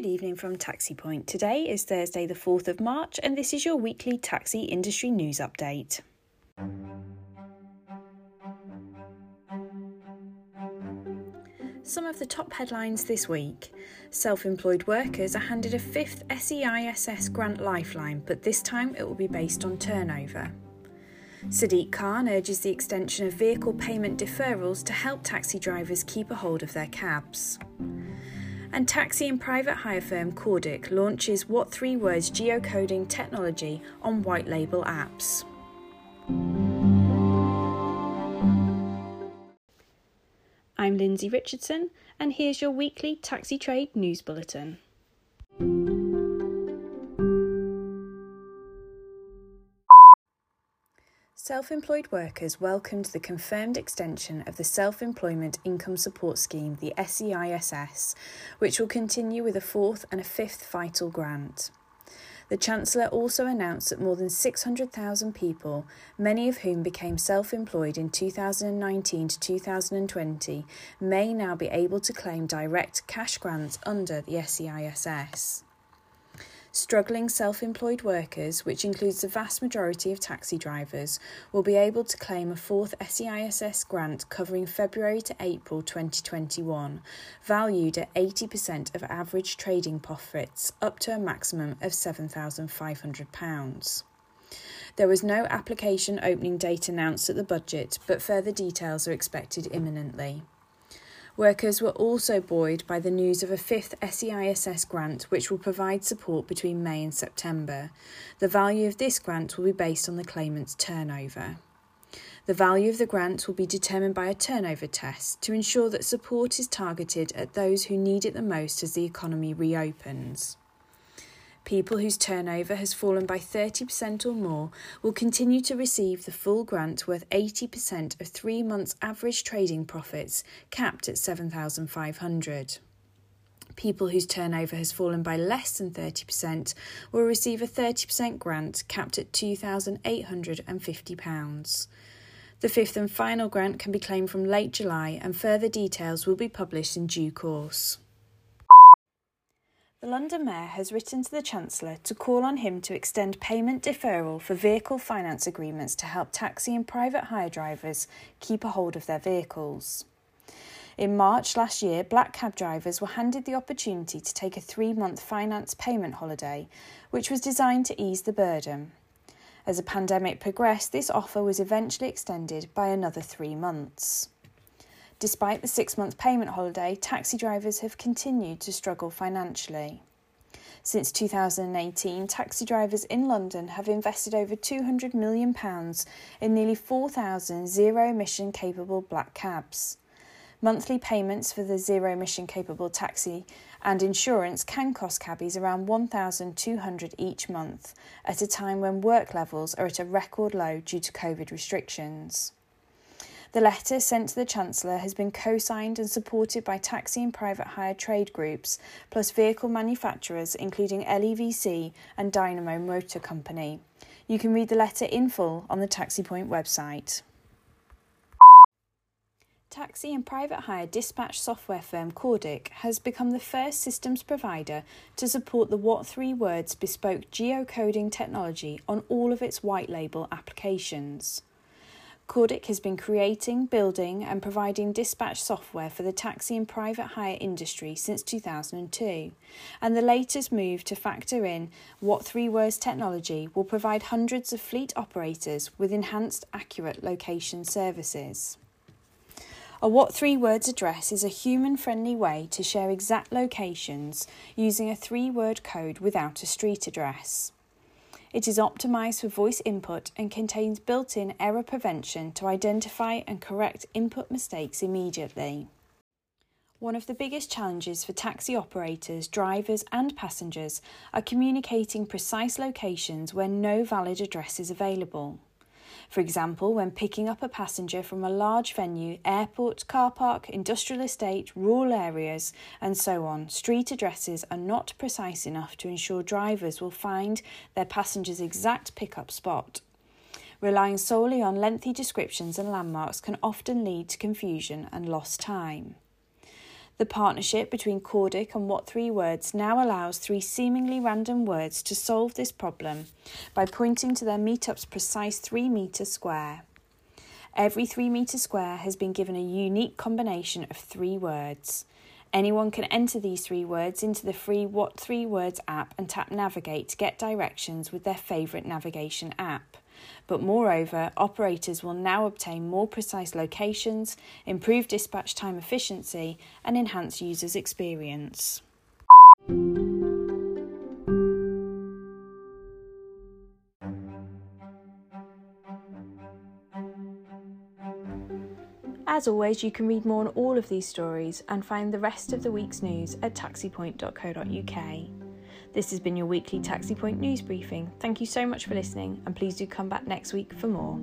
Good evening from Taxi Point. Today is Thursday, the 4th of March, and this is your weekly taxi industry news update. Some of the top headlines this week. Self employed workers are handed a fifth SEISS grant lifeline, but this time it will be based on turnover. Sadiq Khan urges the extension of vehicle payment deferrals to help taxi drivers keep a hold of their cabs. And taxi and private hire firm Cordic launches What Three Words geocoding technology on white label apps. I'm Lindsay Richardson, and here's your weekly Taxi Trade News Bulletin. Self employed workers welcomed the confirmed extension of the Self Employment Income Support Scheme, the SEISS, which will continue with a fourth and a fifth vital grant. The Chancellor also announced that more than 600,000 people, many of whom became self employed in 2019 to 2020, may now be able to claim direct cash grants under the SEISS. Struggling self employed workers, which includes the vast majority of taxi drivers, will be able to claim a fourth SEISS grant covering February to April 2021, valued at 80% of average trading profits, up to a maximum of £7,500. There was no application opening date announced at the budget, but further details are expected imminently. Workers were also buoyed by the news of a fifth SEISS grant which will provide support between May and September. The value of this grant will be based on the claimant's turnover. The value of the grant will be determined by a turnover test to ensure that support is targeted at those who need it the most as the economy reopens. People whose turnover has fallen by 30% or more will continue to receive the full grant worth 80% of 3 months average trading profits capped at 7500. People whose turnover has fallen by less than 30% will receive a 30% grant capped at £2,850. The fifth and final grant can be claimed from late July, and further details will be published in due course. The London Mayor has written to the Chancellor to call on him to extend payment deferral for vehicle finance agreements to help taxi and private hire drivers keep a hold of their vehicles. In March last year, black cab drivers were handed the opportunity to take a three month finance payment holiday, which was designed to ease the burden. As the pandemic progressed, this offer was eventually extended by another three months. Despite the six month payment holiday, taxi drivers have continued to struggle financially. Since 2018, taxi drivers in London have invested over £200 million in nearly 4,000 zero emission capable black cabs. Monthly payments for the zero emission capable taxi and insurance can cost cabbies around 1,200 each month at a time when work levels are at a record low due to COVID restrictions. The letter sent to the Chancellor has been co signed and supported by taxi and private hire trade groups, plus vehicle manufacturers including LEVC and Dynamo Motor Company. You can read the letter in full on the Taxi Point website. Taxi and private hire dispatch software firm Cordic has become the first systems provider to support the What Three Words bespoke geocoding technology on all of its white label applications. Cordic has been creating, building, and providing dispatch software for the taxi and private hire industry since 2002, and the latest move to factor in what three words technology will provide hundreds of fleet operators with enhanced accurate location services. A What Three Words address is a human friendly way to share exact locations using a three word code without a street address. It is optimized for voice input and contains built in error prevention to identify and correct input mistakes immediately. One of the biggest challenges for taxi operators, drivers, and passengers are communicating precise locations where no valid address is available. For example, when picking up a passenger from a large venue, airport, car park, industrial estate, rural areas, and so on, street addresses are not precise enough to ensure drivers will find their passenger's exact pickup spot. Relying solely on lengthy descriptions and landmarks can often lead to confusion and lost time. The partnership between Cordic and What Three Words now allows three seemingly random words to solve this problem by pointing to their meetup's precise 3 metre square. Every 3 metre square has been given a unique combination of three words. Anyone can enter these three words into the free What Three Words app and tap Navigate to get directions with their favourite navigation app. But moreover, operators will now obtain more precise locations, improve dispatch time efficiency, and enhance users' experience. As always, you can read more on all of these stories and find the rest of the week's news at taxipoint.co.uk. This has been your weekly Taxi Point news briefing. Thank you so much for listening, and please do come back next week for more.